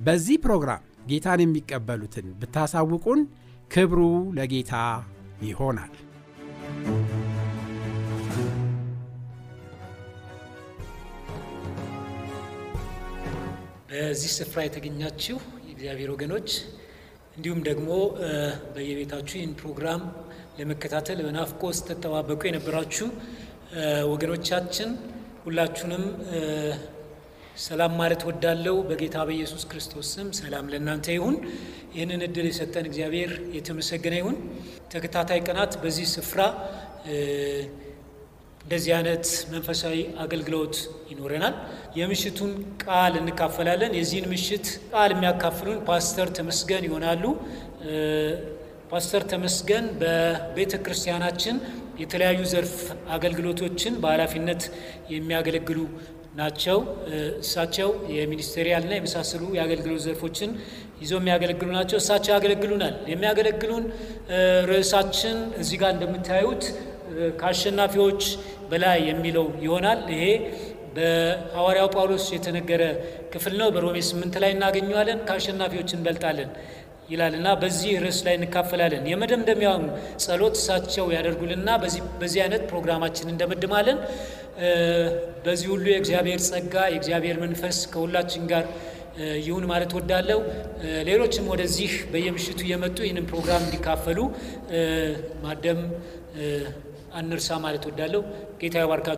በዚህ ፕሮግራም ጌታን የሚቀበሉትን ብታሳውቁን ክብሩ ለጌታ ይሆናል። በዚህ ስፍራ የተገኛችሁ የእግዚአብሔር ወገኖች እንዲሁም ደግሞ በየቤታችሁ ይህን ፕሮግራም ለመከታተል በናፍቆት ስትጠባበቁ የነበራችሁ ወገኖቻችን ሁላችሁንም ሰላም ማለት ወዳለው በጌታ በኢየሱስ ክርስቶስ ስም ሰላም ለእናንተ ይሁን። ይህንን እድል የሰጠን እግዚአብሔር የተመሰገነ ይሁን። ተከታታይ ቀናት በዚህ ስፍራ እንደዚህ አይነት መንፈሳዊ አገልግሎት ይኖረናል። የምሽቱን ቃል እንካፈላለን። የዚህን ምሽት ቃል የሚያካፍሉን ፓስተር ተመስገን ይሆናሉ። ፓስተር ተመስገን በቤተ ክርስቲያናችን የተለያዩ ዘርፍ አገልግሎቶችን በኃላፊነት የሚያገለግሉ ናቸው። እሳቸው የሚኒስቴሪያልና የመሳሰሉ የአገልግሎት ዘርፎችን ይዘው የሚያገለግሉ ናቸው። እሳቸው ያገለግሉናል። የሚያገለግሉን ርዕሳችን እዚህ ጋር እንደምታዩት ከአሸናፊዎች በላይ የሚለው ይሆናል። ይሄ በሐዋርያው ጳውሎስ የተነገረ ክፍል ነው። በሮሜ ስምንት ላይ እናገኘዋለን። ከአሸናፊዎች እንበልጣለን ይላል እና በዚህ ርዕስ ላይ እንካፈላለን። የመደምደሚያውን ጸሎት እሳቸው ያደርጉልና በዚህ አይነት ፕሮግራማችን እንደመድማለን። በዚህ ሁሉ የእግዚአብሔር ጸጋ የእግዚአብሔር መንፈስ ከሁላችን ጋር ይሁን ማለት ወዳለው። ሌሎችም ወደዚህ በየምሽቱ እየመጡ ይህንን ፕሮግራም እንዲካፈሉ ማደም አንርሳ ማለት ወዳለው። ጌታ ይባርካ።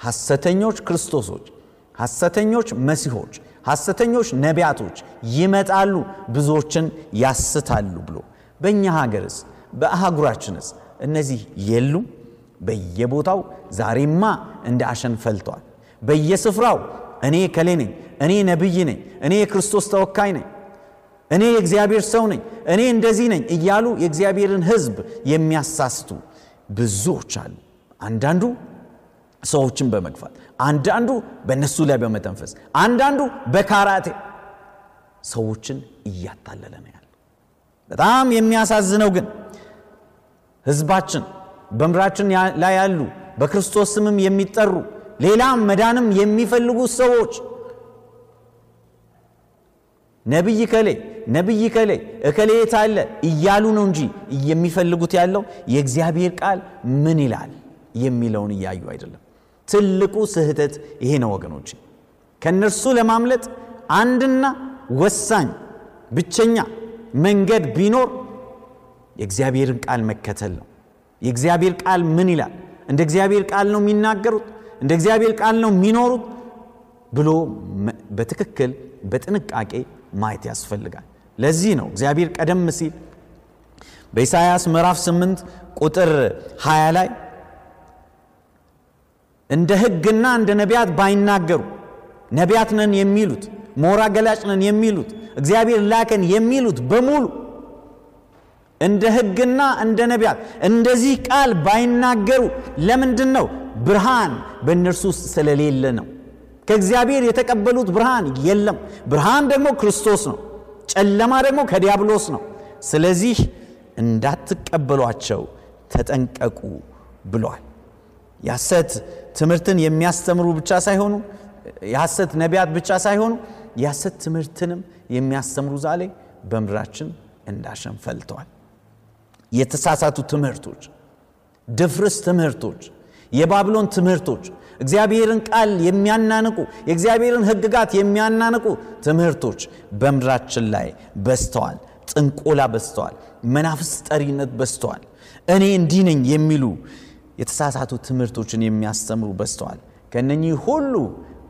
ሐሰተኞች ክርስቶሶች፣ ሐሰተኞች መሲሆች ሐሰተኞች ነቢያቶች ይመጣሉ፣ ብዙዎችን ያስታሉ ብሎ በእኛ ሀገርስ በአህጉራችንስ እነዚህ የሉም? በየቦታው ዛሬማ እንደ አሸን ፈልተዋል። በየስፍራው እኔ ከሌ ነኝ፣ እኔ ነቢይ ነኝ፣ እኔ የክርስቶስ ተወካይ ነኝ፣ እኔ የእግዚአብሔር ሰው ነኝ፣ እኔ እንደዚህ ነኝ እያሉ የእግዚአብሔርን ሕዝብ የሚያሳስቱ ብዙዎች አሉ። አንዳንዱ ሰዎችን በመግፋት አንዳንዱ በእነሱ ላይ በመተንፈስ አንዳንዱ በካራቴ ሰዎችን እያታለለ ነው ያለ። በጣም የሚያሳዝነው ግን ህዝባችን በምድራችን ላይ ያሉ በክርስቶስ ስምም የሚጠሩ ሌላም መዳንም የሚፈልጉ ሰዎች ነቢይ ከሌ ነቢይ ከሌ እከሌ የታለ እያሉ ነው እንጂ የሚፈልጉት ያለው የእግዚአብሔር ቃል ምን ይላል የሚለውን እያዩ አይደለም። ትልቁ ስህተት ይሄ ነው ወገኖች። ከእነርሱ ለማምለጥ አንድና ወሳኝ ብቸኛ መንገድ ቢኖር የእግዚአብሔርን ቃል መከተል ነው። የእግዚአብሔር ቃል ምን ይላል? እንደ እግዚአብሔር ቃል ነው የሚናገሩት? እንደ እግዚአብሔር ቃል ነው የሚኖሩት? ብሎ በትክክል በጥንቃቄ ማየት ያስፈልጋል። ለዚህ ነው እግዚአብሔር ቀደም ሲል በኢሳይያስ ምዕራፍ 8 ቁጥር 20 ላይ እንደ ሕግና እንደ ነቢያት ባይናገሩ ነቢያት ነን የሚሉት ሞራ ገላጭ ነን የሚሉት እግዚአብሔር ላከን የሚሉት በሙሉ እንደ ሕግና እንደ ነቢያት እንደዚህ ቃል ባይናገሩ ለምንድን ነው? ብርሃን በእነርሱ ውስጥ ስለሌለ ነው። ከእግዚአብሔር የተቀበሉት ብርሃን የለም። ብርሃን ደግሞ ክርስቶስ ነው። ጨለማ ደግሞ ከዲያብሎስ ነው። ስለዚህ እንዳትቀበሏቸው ተጠንቀቁ ብሏል። የሐሰት ትምህርትን የሚያስተምሩ ብቻ ሳይሆኑ የሐሰት ነቢያት ብቻ ሳይሆኑ የሐሰት ትምህርትንም የሚያስተምሩ ዛሬ በምድራችን እንዳሸን ፈልተዋል። የተሳሳቱ ትምህርቶች፣ ድፍርስ ትምህርቶች፣ የባቢሎን ትምህርቶች፣ እግዚአብሔርን ቃል የሚያናንቁ የእግዚአብሔርን ሕግጋት የሚያናንቁ ትምህርቶች በምድራችን ላይ በዝተዋል። ጥንቆላ በዝተዋል። መናፍስ ጠሪነት በዝተዋል። እኔ እንዲህ ነኝ የሚሉ የተሳሳቱ ትምህርቶችን የሚያስተምሩ በዝተዋል። ከነኚህ ሁሉ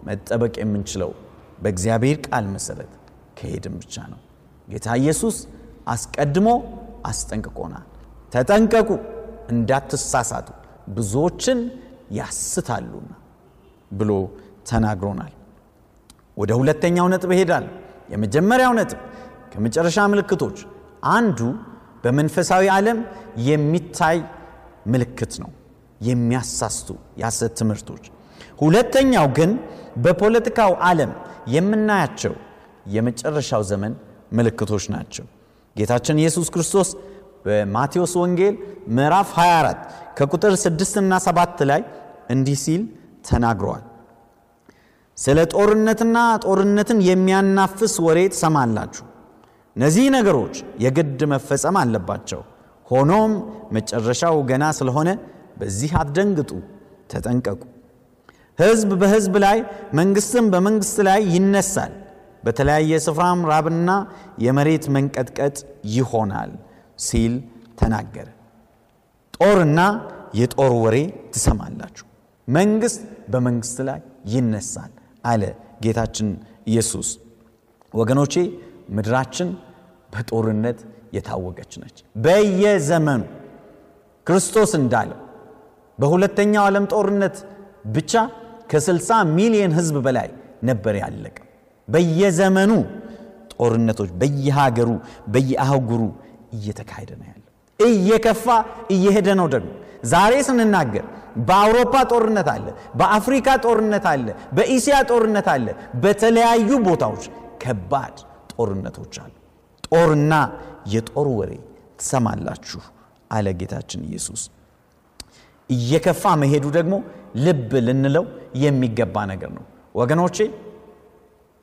መጠበቅ የምንችለው በእግዚአብሔር ቃል መሰረት ከሄድን ብቻ ነው። ጌታ ኢየሱስ አስቀድሞ አስጠንቅቆናል። ተጠንቀቁ፣ እንዳትሳሳቱ ብዙዎችን ያስታሉና ብሎ ተናግሮናል። ወደ ሁለተኛው ነጥብ እሄዳለሁ። የመጀመሪያው ነጥብ ከመጨረሻ ምልክቶች አንዱ በመንፈሳዊ ዓለም የሚታይ ምልክት ነው፣ የሚያሳስቱ የሐሰት ትምህርቶች። ሁለተኛው ግን በፖለቲካው ዓለም የምናያቸው የመጨረሻው ዘመን ምልክቶች ናቸው። ጌታችን ኢየሱስ ክርስቶስ በማቴዎስ ወንጌል ምዕራፍ 24 ከቁጥር 6 እና 7 ላይ እንዲህ ሲል ተናግረዋል። ስለ ጦርነትና ጦርነትን የሚያናፍስ ወሬ ትሰማላችሁ። እነዚህ ነገሮች የግድ መፈጸም አለባቸው። ሆኖም መጨረሻው ገና ስለሆነ በዚህ አትደንግጡ፣ ተጠንቀቁ። ሕዝብ በሕዝብ ላይ መንግሥትም በመንግሥት ላይ ይነሳል። በተለያየ ስፍራም ራብና የመሬት መንቀጥቀጥ ይሆናል ሲል ተናገረ። ጦርና የጦር ወሬ ትሰማላችሁ፣ መንግሥት በመንግሥት ላይ ይነሳል አለ ጌታችን ኢየሱስ። ወገኖቼ ምድራችን በጦርነት የታወቀች ነች። በየዘመኑ ክርስቶስ እንዳለው በሁለተኛው ዓለም ጦርነት ብቻ ከ60 ሚሊዮን ሕዝብ በላይ ነበር ያለቀ። በየዘመኑ ጦርነቶች በየሀገሩ በየአህጉሩ እየተካሄደ ነው ያለው። እየከፋ እየሄደ ነው ደግሞ ዛሬ ስንናገር በአውሮፓ ጦርነት አለ፣ በአፍሪካ ጦርነት አለ፣ በኢስያ ጦርነት አለ። በተለያዩ ቦታዎች ከባድ ጦርነቶች አሉ። ጦርና የጦር ወሬ ትሰማላችሁ አለ ጌታችን ኢየሱስ። እየከፋ መሄዱ ደግሞ ልብ ልንለው የሚገባ ነገር ነው ወገኖቼ።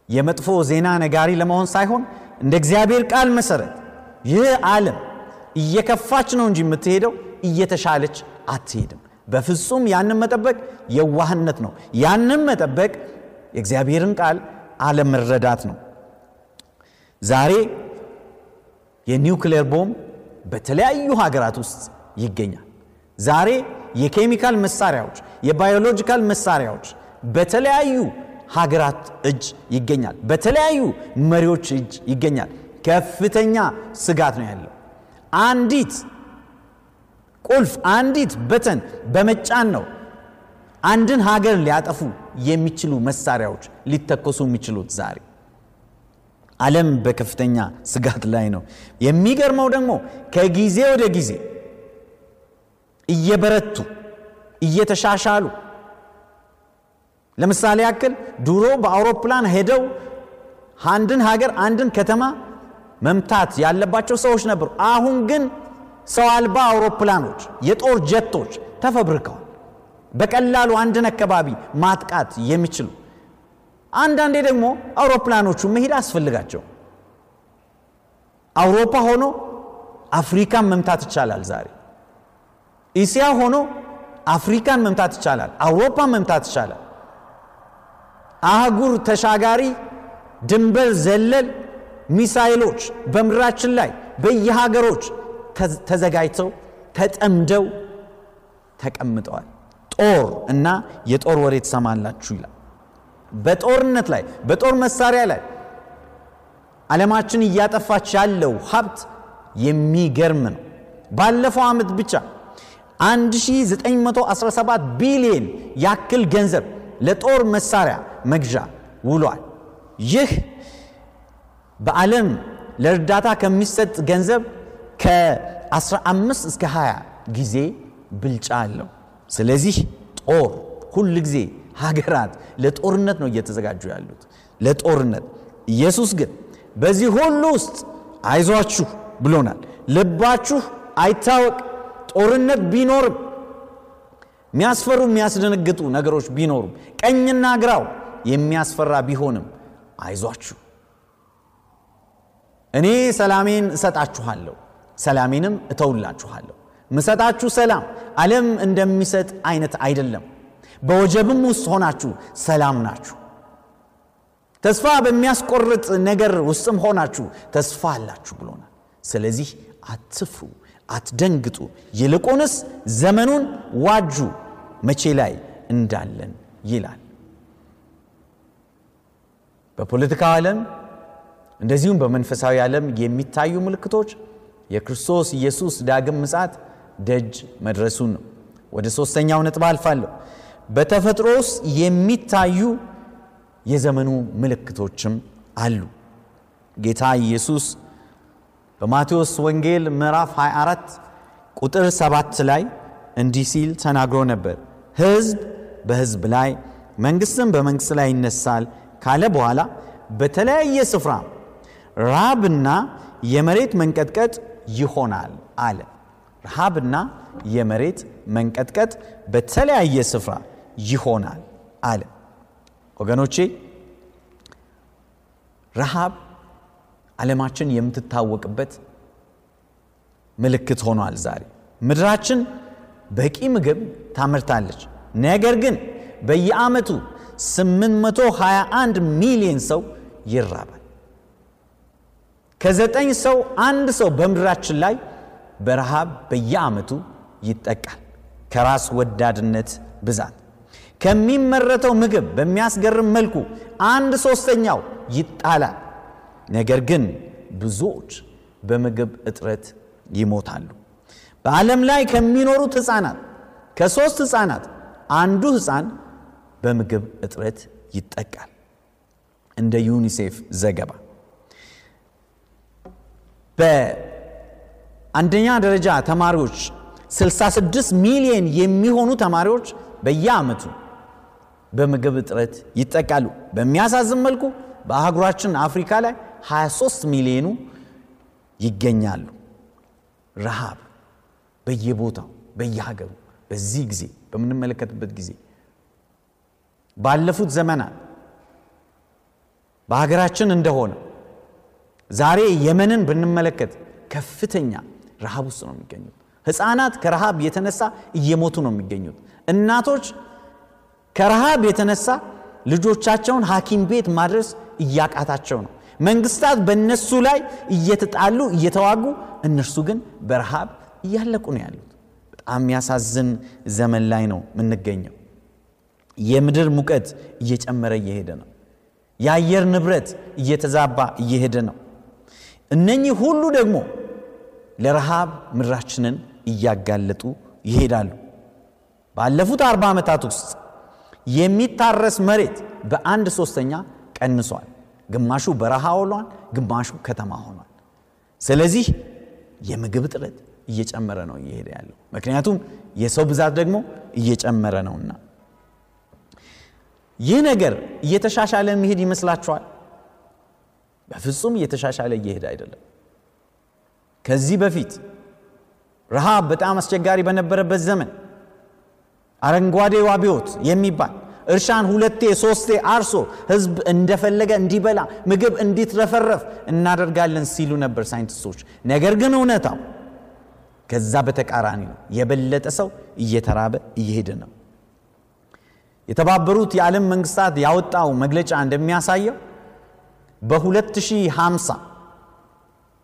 የመጥፎ ዜና ነጋሪ ለመሆን ሳይሆን እንደ እግዚአብሔር ቃል መሰረት ይህ ዓለም እየከፋች ነው እንጂ የምትሄደው እየተሻለች አትሄድም። በፍጹም ያንን መጠበቅ የዋህነት ነው። ያንን መጠበቅ የእግዚአብሔርን ቃል አለመረዳት ነው። ዛሬ የኒውክሌር ቦምብ በተለያዩ ሀገራት ውስጥ ይገኛል። ዛሬ የኬሚካል መሳሪያዎች፣ የባዮሎጂካል መሳሪያዎች በተለያዩ ሀገራት እጅ ይገኛል። በተለያዩ መሪዎች እጅ ይገኛል። ከፍተኛ ስጋት ነው ያለው። አንዲት ቁልፍ አንዲት በተን በመጫን ነው አንድን ሀገር ሊያጠፉ የሚችሉ መሳሪያዎች ሊተኮሱ የሚችሉት ዛሬ ዓለም በከፍተኛ ስጋት ላይ ነው። የሚገርመው ደግሞ ከጊዜ ወደ ጊዜ እየበረቱ እየተሻሻሉ ለምሳሌ ያክል ድሮ በአውሮፕላን ሄደው አንድን ሀገር አንድን ከተማ መምታት ያለባቸው ሰዎች ነበሩ። አሁን ግን ሰው አልባ አውሮፕላኖች፣ የጦር ጀቶች ተፈብርከዋል። በቀላሉ አንድን አካባቢ ማጥቃት የሚችሉ አንዳንዴ ደግሞ አውሮፕላኖቹ መሄድ አስፈልጋቸው አውሮፓ ሆኖ አፍሪካን መምታት ይቻላል። ዛሬ እስያ ሆኖ አፍሪካን መምታት ይቻላል። አውሮፓን መምታት ይቻላል። አህጉር ተሻጋሪ ድንበር ዘለል ሚሳይሎች በምድራችን ላይ በየሀገሮች ተዘጋጅተው ተጠምደው ተቀምጠዋል። ጦር እና የጦር ወሬ ትሰማላችሁ ይላል። በጦርነት ላይ በጦር መሳሪያ ላይ ዓለማችን እያጠፋች ያለው ሀብት የሚገርም ነው። ባለፈው ዓመት ብቻ 1917 ቢሊዮን ያክል ገንዘብ ለጦር መሳሪያ መግዣ ውሏል። ይህ በዓለም ለእርዳታ ከሚሰጥ ገንዘብ ከ15 እስከ 20 ጊዜ ብልጫ አለው። ስለዚህ ጦር ሁል ጊዜ ሀገራት ለጦርነት ነው እየተዘጋጁ ያሉት ለጦርነት። ኢየሱስ ግን በዚህ ሁሉ ውስጥ አይዟችሁ ብሎናል። ልባችሁ አይታወቅ። ጦርነት ቢኖርም የሚያስፈሩ የሚያስደነግጡ ነገሮች ቢኖሩም ቀኝና ግራው የሚያስፈራ ቢሆንም አይዟችሁ፣ እኔ ሰላሜን እሰጣችኋለሁ፣ ሰላሜንም እተውላችኋለሁ። ምሰጣችሁ ሰላም ዓለም እንደሚሰጥ አይነት አይደለም። በወጀብም ውስጥ ሆናችሁ ሰላም ናችሁ። ተስፋ በሚያስቆርጥ ነገር ውስጥም ሆናችሁ ተስፋ አላችሁ ብሎናል። ስለዚህ አትፍሩ፣ አትደንግጡ፣ ይልቁንስ ዘመኑን ዋጁ፣ መቼ ላይ እንዳለን ይላል። በፖለቲካው ዓለም እንደዚሁም በመንፈሳዊ ዓለም የሚታዩ ምልክቶች የክርስቶስ ኢየሱስ ዳግም ምጻት ደጅ መድረሱን ነው። ወደ ሦስተኛው ነጥብ አልፋለሁ። በተፈጥሮ ውስጥ የሚታዩ የዘመኑ ምልክቶችም አሉ። ጌታ ኢየሱስ በማቴዎስ ወንጌል ምዕራፍ 24 ቁጥር 7 ላይ እንዲህ ሲል ተናግሮ ነበር። ሕዝብ በሕዝብ ላይ መንግሥትም በመንግሥት ላይ ይነሳል ካለ በኋላ በተለያየ ስፍራ ረሃብና የመሬት መንቀጥቀጥ ይሆናል አለ። ረሃብና የመሬት መንቀጥቀጥ በተለያየ ስፍራ ይሆናል አለ። ወገኖቼ ረሃብ ዓለማችን የምትታወቅበት ምልክት ሆኗል። ዛሬ ምድራችን በቂ ምግብ ታመርታለች። ነገር ግን በየዓመቱ 821 ሚሊዮን ሰው ይራባል። ከዘጠኝ ሰው አንድ ሰው በምድራችን ላይ በረሃብ በየዓመቱ ይጠቃል። ከራስ ወዳድነት ብዛት ከሚመረተው ምግብ በሚያስገርም መልኩ አንድ ሶስተኛው ይጣላል። ነገር ግን ብዙዎች በምግብ እጥረት ይሞታሉ። በዓለም ላይ ከሚኖሩት ሕፃናት ከሦስት ሕፃናት አንዱ ሕፃን በምግብ እጥረት ይጠቃል። እንደ ዩኒሴፍ ዘገባ በአንደኛ ደረጃ ተማሪዎች 66 ሚሊዮን የሚሆኑ ተማሪዎች በየዓመቱ በምግብ እጥረት ይጠቃሉ። በሚያሳዝን መልኩ በአህጉራችን አፍሪካ ላይ 23 ሚሊዮኑ ይገኛሉ። ረሃብ በየቦታው በየሀገሩ በዚህ ጊዜ በምንመለከትበት ጊዜ ባለፉት ዘመናት በሀገራችን እንደሆነ ዛሬ የመንን ብንመለከት ከፍተኛ ረሃብ ውስጥ ነው የሚገኙት። ሕፃናት ከረሃብ የተነሳ እየሞቱ ነው የሚገኙት። እናቶች ከረሃብ የተነሳ ልጆቻቸውን ሐኪም ቤት ማድረስ እያቃታቸው ነው። መንግስታት በእነሱ ላይ እየተጣሉ እየተዋጉ፣ እነርሱ ግን በረሃብ እያለቁ ነው ያሉት። በጣም የሚያሳዝን ዘመን ላይ ነው የምንገኘው። የምድር ሙቀት እየጨመረ እየሄደ ነው። የአየር ንብረት እየተዛባ እየሄደ ነው። እነኚህ ሁሉ ደግሞ ለረሃብ ምድራችንን እያጋለጡ ይሄዳሉ። ባለፉት አርባ ዓመታት ውስጥ የሚታረስ መሬት በአንድ ሶስተኛ ቀንሷል። ግማሹ በረሃ ሆኗል፣ ግማሹ ከተማ ሆኗል። ስለዚህ የምግብ እጥረት እየጨመረ ነው እየሄደ ያለው። ምክንያቱም የሰው ብዛት ደግሞ እየጨመረ ነውና። ይህ ነገር እየተሻሻለ የሚሄድ ይመስላችኋል? በፍጹም እየተሻሻለ እየሄደ አይደለም። ከዚህ በፊት ረሃብ በጣም አስቸጋሪ በነበረበት ዘመን አረንጓዴው አብዮት የሚባል እርሻን ሁለቴ ሶስቴ አርሶ ህዝብ እንደፈለገ እንዲበላ ምግብ እንዲትረፈረፍ እናደርጋለን ሲሉ ነበር ሳይንቲስቶች። ነገር ግን እውነታው ከዛ በተቃራኒ ነው። የበለጠ ሰው እየተራበ እየሄደ ነው። የተባበሩት የዓለም መንግስታት ያወጣው መግለጫ እንደሚያሳየው በ2050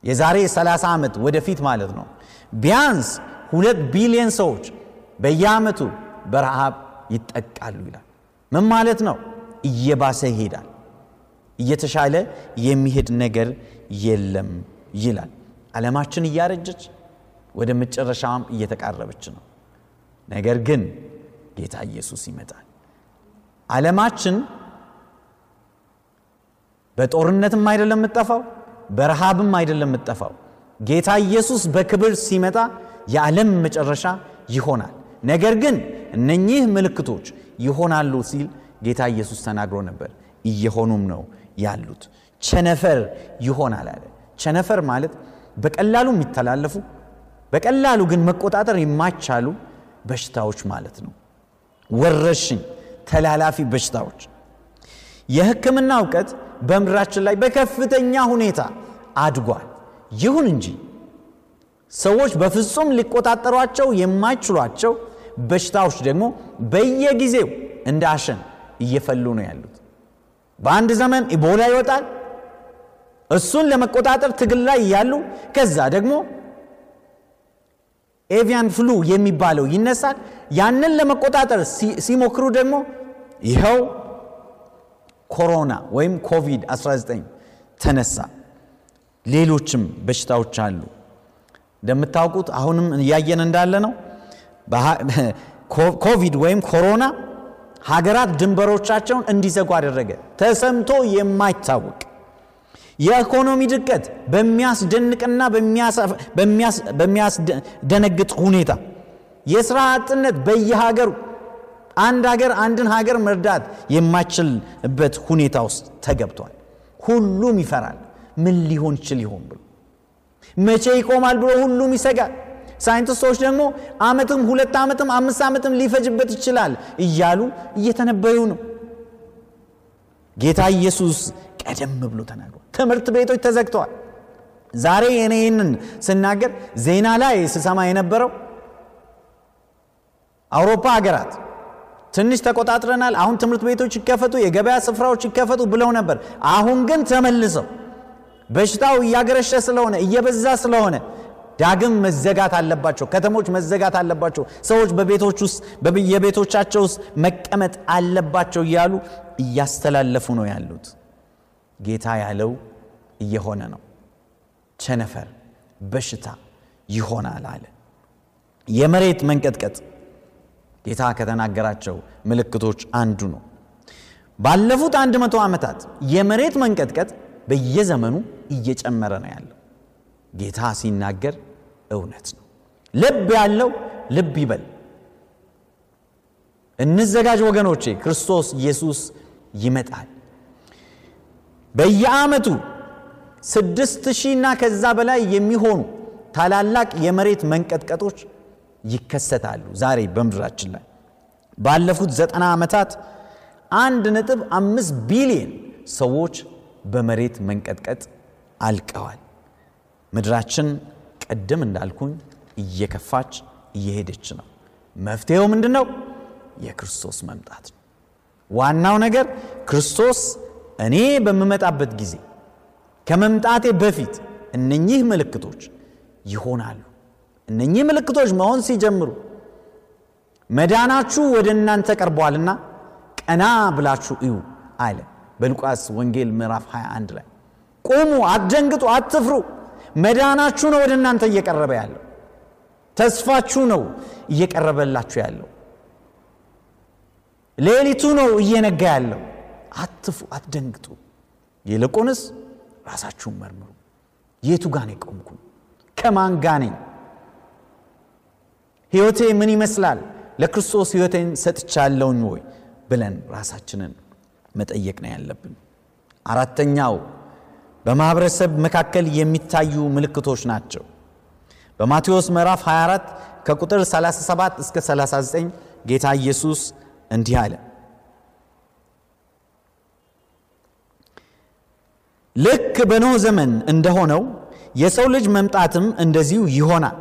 የዛሬ 30 ዓመት ወደፊት ማለት ነው ቢያንስ ሁለት ቢሊዮን ሰዎች በየዓመቱ በረሃብ ይጠቃሉ ይላል። ምን ማለት ነው? እየባሰ ይሄዳል። እየተሻለ የሚሄድ ነገር የለም ይላል። ዓለማችን እያረጀች ወደ መጨረሻም እየተቃረበች ነው። ነገር ግን ጌታ ኢየሱስ ይመጣል። ዓለማችን በጦርነትም አይደለም የምጠፋው፣ በረሃብም አይደለም የምጠፋው። ጌታ ኢየሱስ በክብር ሲመጣ የዓለም መጨረሻ ይሆናል። ነገር ግን እነኚህ ምልክቶች ይሆናሉ ሲል ጌታ ኢየሱስ ተናግሮ ነበር። እየሆኑም ነው ያሉት። ቸነፈር ይሆናል አለ። ቸነፈር ማለት በቀላሉ የሚተላለፉ በቀላሉ ግን መቆጣጠር የማይቻሉ በሽታዎች ማለት ነው። ወረርሽኝ፣ ተላላፊ በሽታዎች። የሕክምና እውቀት በምድራችን ላይ በከፍተኛ ሁኔታ አድጓል። ይሁን እንጂ ሰዎች በፍጹም ሊቆጣጠሯቸው የማይችሏቸው በሽታዎች ደግሞ በየጊዜው እንደ አሸን እየፈሉ ነው ያሉት። በአንድ ዘመን ኢቦላ ይወጣል። እሱን ለመቆጣጠር ትግል ላይ እያሉ ከዛ ደግሞ ኤቪያን ፍሉ የሚባለው ይነሳል። ያንን ለመቆጣጠር ሲሞክሩ ደግሞ ይኸው ኮሮና ወይም ኮቪድ-19 ተነሳ። ሌሎችም በሽታዎች አሉ። እንደምታውቁት አሁንም እያየን እንዳለ ነው። ኮቪድ ወይም ኮሮና ሀገራት ድንበሮቻቸውን እንዲዘጉ አደረገ። ተሰምቶ የማይታወቅ የኢኮኖሚ ድቀት በሚያስደንቅና በሚያስደነግጥ ሁኔታ የሥራ አጥነት በየሀገሩ አንድ ሀገር አንድን ሀገር መርዳት የማይችልበት ሁኔታ ውስጥ ተገብቷል። ሁሉም ይፈራል። ምን ሊሆን ይችል ይሆን ብሎ መቼ ይቆማል ብሎ ሁሉም ይሰጋል። ሳይንቲስቶች ደግሞ ዓመትም ሁለት ዓመትም አምስት ዓመትም ሊፈጅበት ይችላል እያሉ እየተነበዩ ነው። ጌታ ኢየሱስ ቀደም ብሎ ተናግሯል። ትምህርት ቤቶች ተዘግተዋል። ዛሬ እኔ ስናገር ዜና ላይ ስሰማ የነበረው አውሮፓ ሀገራት ትንሽ ተቆጣጥረናል፣ አሁን ትምህርት ቤቶች ይከፈቱ፣ የገበያ ስፍራዎች ይከፈቱ ብለው ነበር። አሁን ግን ተመልሰው በሽታው እያገረሸ ስለሆነ እየበዛ ስለሆነ ዳግም መዘጋት አለባቸው። ከተሞች መዘጋት አለባቸው። ሰዎች በቤቶች ውስጥ የቤቶቻቸው ውስጥ መቀመጥ አለባቸው እያሉ እያስተላለፉ ነው ያሉት። ጌታ ያለው እየሆነ ነው። ቸነፈር፣ በሽታ ይሆናል አለ። የመሬት መንቀጥቀጥ ጌታ ከተናገራቸው ምልክቶች አንዱ ነው። ባለፉት አንድ መቶ ዓመታት የመሬት መንቀጥቀጥ በየዘመኑ እየጨመረ ነው ያለው። ጌታ ሲናገር እውነት ነው። ልብ ያለው ልብ ይበል። እንዘጋጅ ወገኖቼ፣ ክርስቶስ ኢየሱስ ይመጣል። በየዓመቱ ስድስት ሺህና ከዛ በላይ የሚሆኑ ታላላቅ የመሬት መንቀጥቀጦች ይከሰታሉ። ዛሬ በምድራችን ላይ ባለፉት ዘጠና ዓመታት አንድ ነጥብ አምስት ቢሊዮን ሰዎች በመሬት መንቀጥቀጥ አልቀዋል። ምድራችን ቀደም እንዳልኩኝ እየከፋች እየሄደች ነው። መፍትሄው ምንድን ነው? የክርስቶስ መምጣት ነው። ዋናው ነገር ክርስቶስ እኔ በምመጣበት ጊዜ ከመምጣቴ በፊት እነኚህ ምልክቶች ይሆናሉ። እነኚህ ምልክቶች መሆን ሲጀምሩ መዳናችሁ ወደ እናንተ ቀርቧልና ቀና ብላችሁ እዩ አለ በሉቃስ ወንጌል ምዕራፍ 21 ላይ ቁሙ፣ አትደንግጡ፣ አትፍሩ መዳናችሁ ነው ወደ እናንተ እየቀረበ ያለው። ተስፋችሁ ነው እየቀረበላችሁ ያለው። ሌሊቱ ነው እየነጋ ያለው። አትፉ፣ አትደንግጡ። ይልቁንስ ራሳችሁን መርምሩ። የቱ ጋር ነው የቆምኩኝ? ከማን ጋር ነኝ? ሕይወቴ ምን ይመስላል? ለክርስቶስ ሕይወቴን ሰጥቻለሁኝ ወይ ብለን ራሳችንን መጠየቅ ነው ያለብን። አራተኛው በማኅበረሰብ መካከል የሚታዩ ምልክቶች ናቸው። በማቴዎስ ምዕራፍ 24 ከቁጥር 37 እስከ 39 ጌታ ኢየሱስ እንዲህ አለ። ልክ በኖህ ዘመን እንደሆነው የሰው ልጅ መምጣትም እንደዚሁ ይሆናል።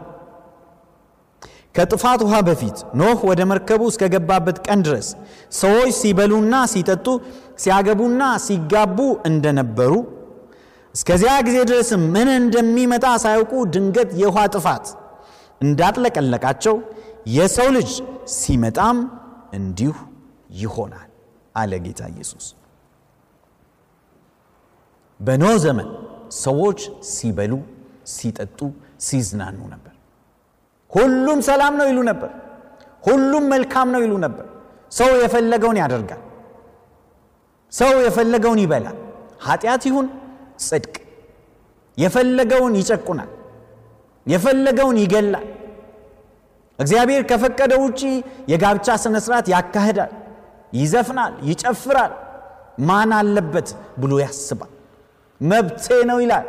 ከጥፋት ውሃ በፊት ኖህ ወደ መርከቡ እስከገባበት ቀን ድረስ ሰዎች ሲበሉና ሲጠጡ ሲያገቡና ሲጋቡ እንደነበሩ እስከዚያ ጊዜ ድረስም ምን እንደሚመጣ ሳያውቁ ድንገት የውሃ ጥፋት እንዳጥለቀለቃቸው የሰው ልጅ ሲመጣም እንዲሁ ይሆናል አለ ጌታ ኢየሱስ። በኖህ ዘመን ሰዎች ሲበሉ፣ ሲጠጡ፣ ሲዝናኑ ነበር። ሁሉም ሰላም ነው ይሉ ነበር። ሁሉም መልካም ነው ይሉ ነበር። ሰው የፈለገውን ያደርጋል። ሰው የፈለገውን ይበላል። ኃጢአት ይሁን ጽድቅ፣ የፈለገውን ይጨቁናል፣ የፈለገውን ይገላል። እግዚአብሔር ከፈቀደ ውጪ የጋብቻ ስነ ስርዓት ያካሂዳል፣ ይዘፍናል፣ ይጨፍራል። ማን አለበት ብሎ ያስባል። መብቴ ነው ይላል።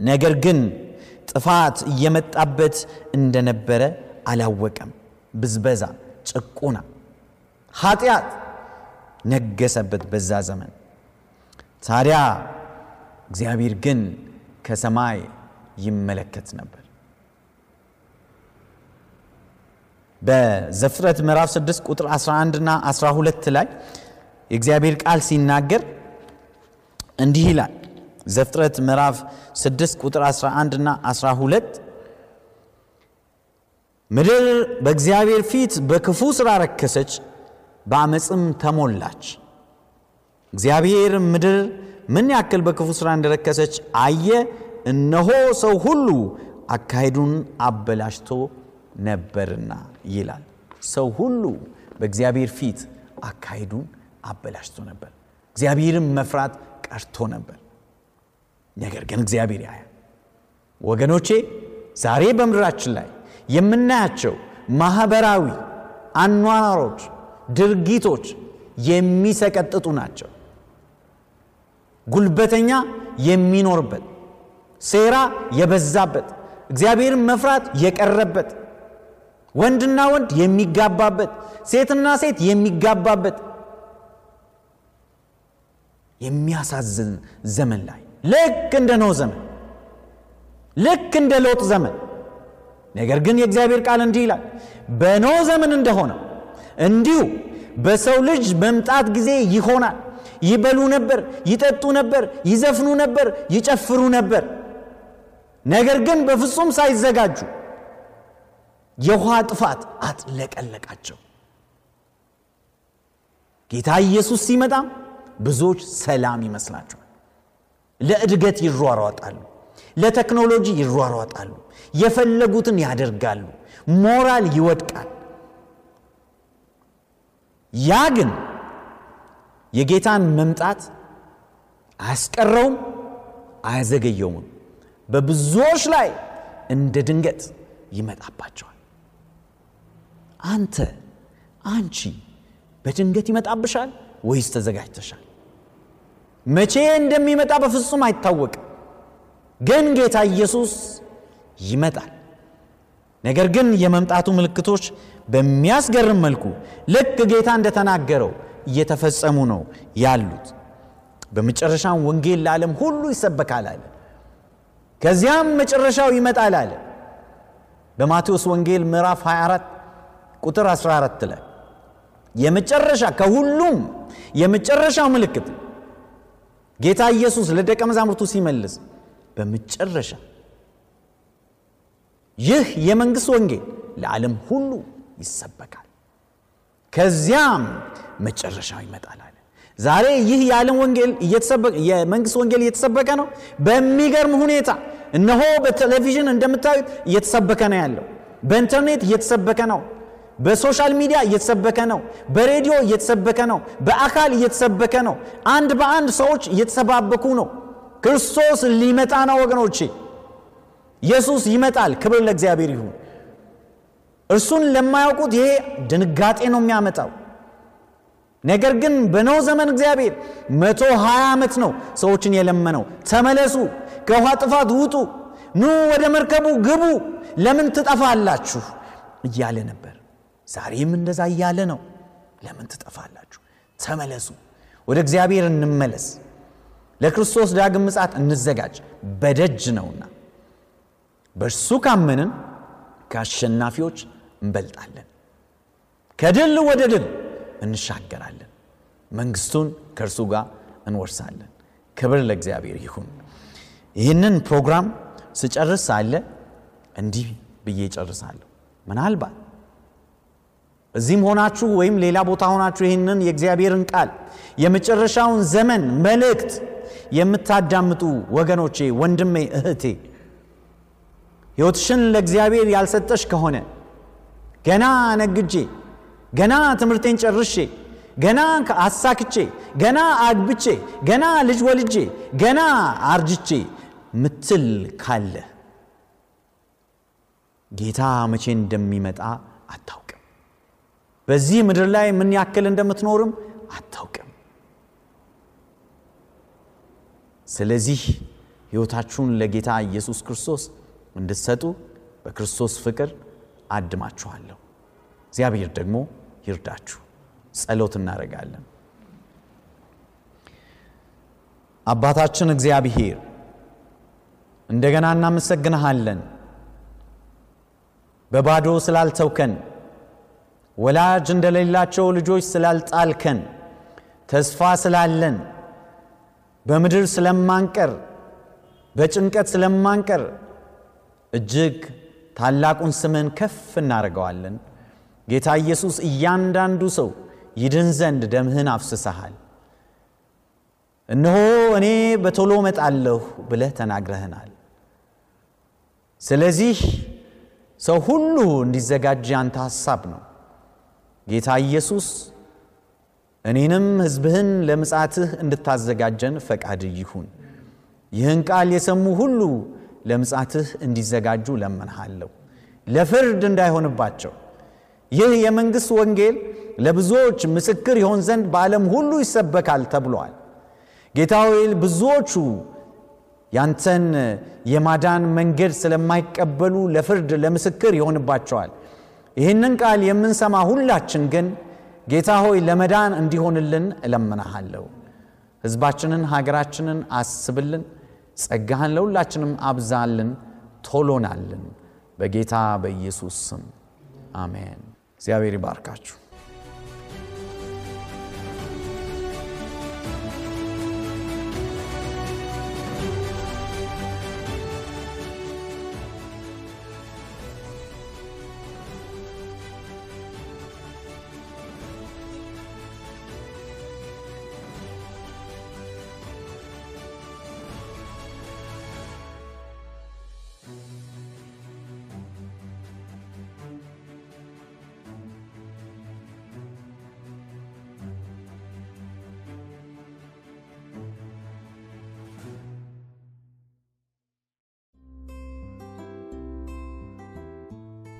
ነገር ግን ጥፋት እየመጣበት እንደነበረ አላወቀም። ብዝበዛ፣ ጭቆና፣ ኃጢአት ነገሰበት በዛ ዘመን። ታዲያ እግዚአብሔር ግን ከሰማይ ይመለከት ነበር። በዘፍጥረት ምዕራፍ 6 ቁጥር 11 እና 12 ላይ የእግዚአብሔር ቃል ሲናገር እንዲህ ይላል። ዘፍጥረት ምዕራፍ 6 ቁጥር 11 እና 12 ምድር በእግዚአብሔር ፊት በክፉ ሥራ ረከሰች፣ በአመፅም ተሞላች። እግዚአብሔር ምድር ምን ያክል በክፉ ሥራ እንደረከሰች አየ። እነሆ ሰው ሁሉ አካሄዱን አበላሽቶ ነበርና ይላል። ሰው ሁሉ በእግዚአብሔር ፊት አካሄዱን አበላሽቶ ነበር። እግዚአብሔርን መፍራት ቀርቶ ነበር። ነገር ግን እግዚአብሔር ያያል። ወገኖቼ ዛሬ በምድራችን ላይ የምናያቸው ማህበራዊ አኗኗሮች፣ ድርጊቶች የሚሰቀጥጡ ናቸው። ጉልበተኛ የሚኖርበት፣ ሴራ የበዛበት፣ እግዚአብሔርን መፍራት የቀረበት፣ ወንድና ወንድ የሚጋባበት፣ ሴትና ሴት የሚጋባበት የሚያሳዝን ዘመን ላይ ልክ እንደ ኖህ ዘመን ልክ እንደ ሎጥ ዘመን። ነገር ግን የእግዚአብሔር ቃል እንዲህ ይላል በኖህ ዘመን እንደሆነው እንዲሁ በሰው ልጅ መምጣት ጊዜ ይሆናል ይበሉ ነበር ይጠጡ ነበር ይዘፍኑ ነበር ይጨፍሩ ነበር። ነገር ግን በፍጹም ሳይዘጋጁ የውሃ ጥፋት አጥለቀለቃቸው። ጌታ ኢየሱስ ሲመጣም ብዙዎች ሰላም ይመስላቸዋል። ለእድገት ይሯሯጣሉ ለቴክኖሎጂ ይሯሯጣሉ የፈለጉትን ያደርጋሉ ሞራል ይወድቃል። ያ ግን የጌታን መምጣት አያስቀረውም አያዘገየውም። በብዙዎች ላይ እንደ ድንገት ይመጣባቸዋል። አንተ አንቺ በድንገት ይመጣብሻል ወይስ ተዘጋጅተሻል? መቼ እንደሚመጣ በፍጹም አይታወቅም። ግን ጌታ ኢየሱስ ይመጣል። ነገር ግን የመምጣቱ ምልክቶች በሚያስገርም መልኩ ልክ ጌታ እንደተናገረው እየተፈጸሙ ነው ያሉት። በመጨረሻም ወንጌል ለዓለም ሁሉ ይሰበካል አለ። ከዚያም መጨረሻው ይመጣል አለ። በማቴዎስ ወንጌል ምዕራፍ 24 ቁጥር 14 ላይ የመጨረሻ ከሁሉም የመጨረሻው ምልክት ጌታ ኢየሱስ ለደቀ መዛሙርቱ ሲመልስ በመጨረሻ ይህ የመንግሥት ወንጌል ለዓለም ሁሉ ይሰበካል። ከዚያም መጨረሻው ይመጣል አለ። ዛሬ ይህ የዓለም ወንጌል የመንግሥት ወንጌል እየተሰበከ ነው። በሚገርም ሁኔታ እነሆ በቴሌቪዥን እንደምታዩት እየተሰበከ ነው ያለው። በኢንተርኔት እየተሰበከ ነው። በ social media እየተሰበከ ነው። በሬዲዮ እየተሰበከ ነው። በአካል እየተሰበከ ነው። አንድ በአንድ ሰዎች እየተሰባበኩ ነው። ክርስቶስ ሊመጣ ነው ወገኖቼ። ኢየሱስ ይመጣል። ክብር ለእግዚአብሔር ይሁን። እርሱን ለማያውቁት ይሄ ድንጋጤ ነው የሚያመጣው ነገር ግን በኖህ ዘመን እግዚአብሔር መቶ ሀያ ዓመት ነው ሰዎችን የለመነው። ተመለሱ ከውሃ ጥፋት ውጡ ኑ ወደ መርከቡ ግቡ ለምን ትጠፋላችሁ? እያለ ነበር። ዛሬም እንደዛ እያለ ነው። ለምን ትጠፋላችሁ? ተመለሱ ወደ እግዚአብሔር እንመለስ ለክርስቶስ ዳግም ምጻት እንዘጋጅ። በደጅ ነውና በእርሱ ካመንን ከአሸናፊዎች እንበልጣለን። ከድል ወደ ድል እንሻገራለን። መንግስቱን ከእርሱ ጋር እንወርሳለን። ክብር ለእግዚአብሔር ይሁን። ይህንን ፕሮግራም ስጨርስ ሳለ እንዲህ ብዬ ጨርሳለሁ ምናልባት እዚህም ሆናችሁ ወይም ሌላ ቦታ ሆናችሁ ይህንን የእግዚአብሔርን ቃል የመጨረሻውን ዘመን መልእክት የምታዳምጡ ወገኖቼ ወንድሜ እህቴ ሕይወትሽን ለእግዚአብሔር ያልሰጠሽ ከሆነ ገና ነግጄ ገና ትምህርቴን ጨርሼ ገና አሳክቼ ገና አግብቼ ገና ልጅ ወልጄ ገና አርጅቼ ምትል ካለ ጌታ መቼ እንደሚመጣ አታውቅም በዚህ ምድር ላይ ምን ያክል እንደምትኖርም አታውቅም ስለዚህ ሕይወታችሁን ለጌታ ኢየሱስ ክርስቶስ እንድትሰጡ በክርስቶስ ፍቅር አድማችኋለሁ። እግዚአብሔር ደግሞ ይርዳችሁ። ጸሎት እናደርጋለን። አባታችን እግዚአብሔር እንደገና እናመሰግንሃለን በባዶ ስላልተውከን፣ ወላጅ እንደሌላቸው ልጆች ስላልጣልከን፣ ተስፋ ስላለን፣ በምድር ስለማንቀር፣ በጭንቀት ስለማንቀር እጅግ ታላቁን ስምን ከፍ እናደርገዋለን። ጌታ ኢየሱስ እያንዳንዱ ሰው ይድን ዘንድ ደምህን አፍስሰሃል። እነሆ እኔ በቶሎ መጣለሁ ብለህ ተናግረህናል። ስለዚህ ሰው ሁሉ እንዲዘጋጅ ያንተ ሐሳብ ነው። ጌታ ኢየሱስ እኔንም ሕዝብህን ለምጻትህ እንድታዘጋጀን ፈቃድ ይሁን። ይህን ቃል የሰሙ ሁሉ ለምጻትህ እንዲዘጋጁ ለመንሃለሁ፣ ለፍርድ እንዳይሆንባቸው። ይህ የመንግሥት ወንጌል ለብዙዎች ምስክር ይሆን ዘንድ በዓለም ሁሉ ይሰበካል ተብሏል። ጌታ ሆይ ብዙዎቹ ያንተን የማዳን መንገድ ስለማይቀበሉ ለፍርድ ለምስክር ይሆንባቸዋል። ይህንን ቃል የምንሰማ ሁላችን ግን ጌታ ሆይ ለመዳን እንዲሆንልን እለምናሃለሁ። ሕዝባችንን፣ ሀገራችንን አስብልን። ጸጋህን ለሁላችንም አብዛልን፣ ቶሎናልን። በጌታ በኢየሱስ ስም አሜን። እግዚአብሔር ይባርካችሁ።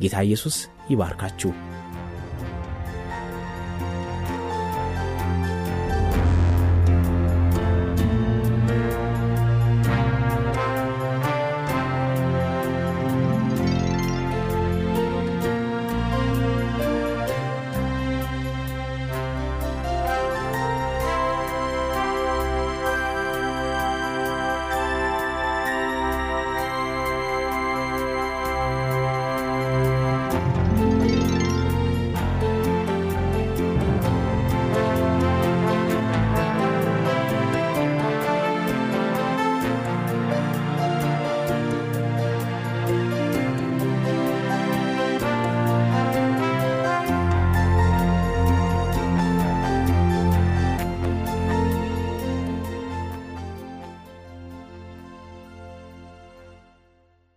ጌታ ኢየሱስ ይባርካችሁ።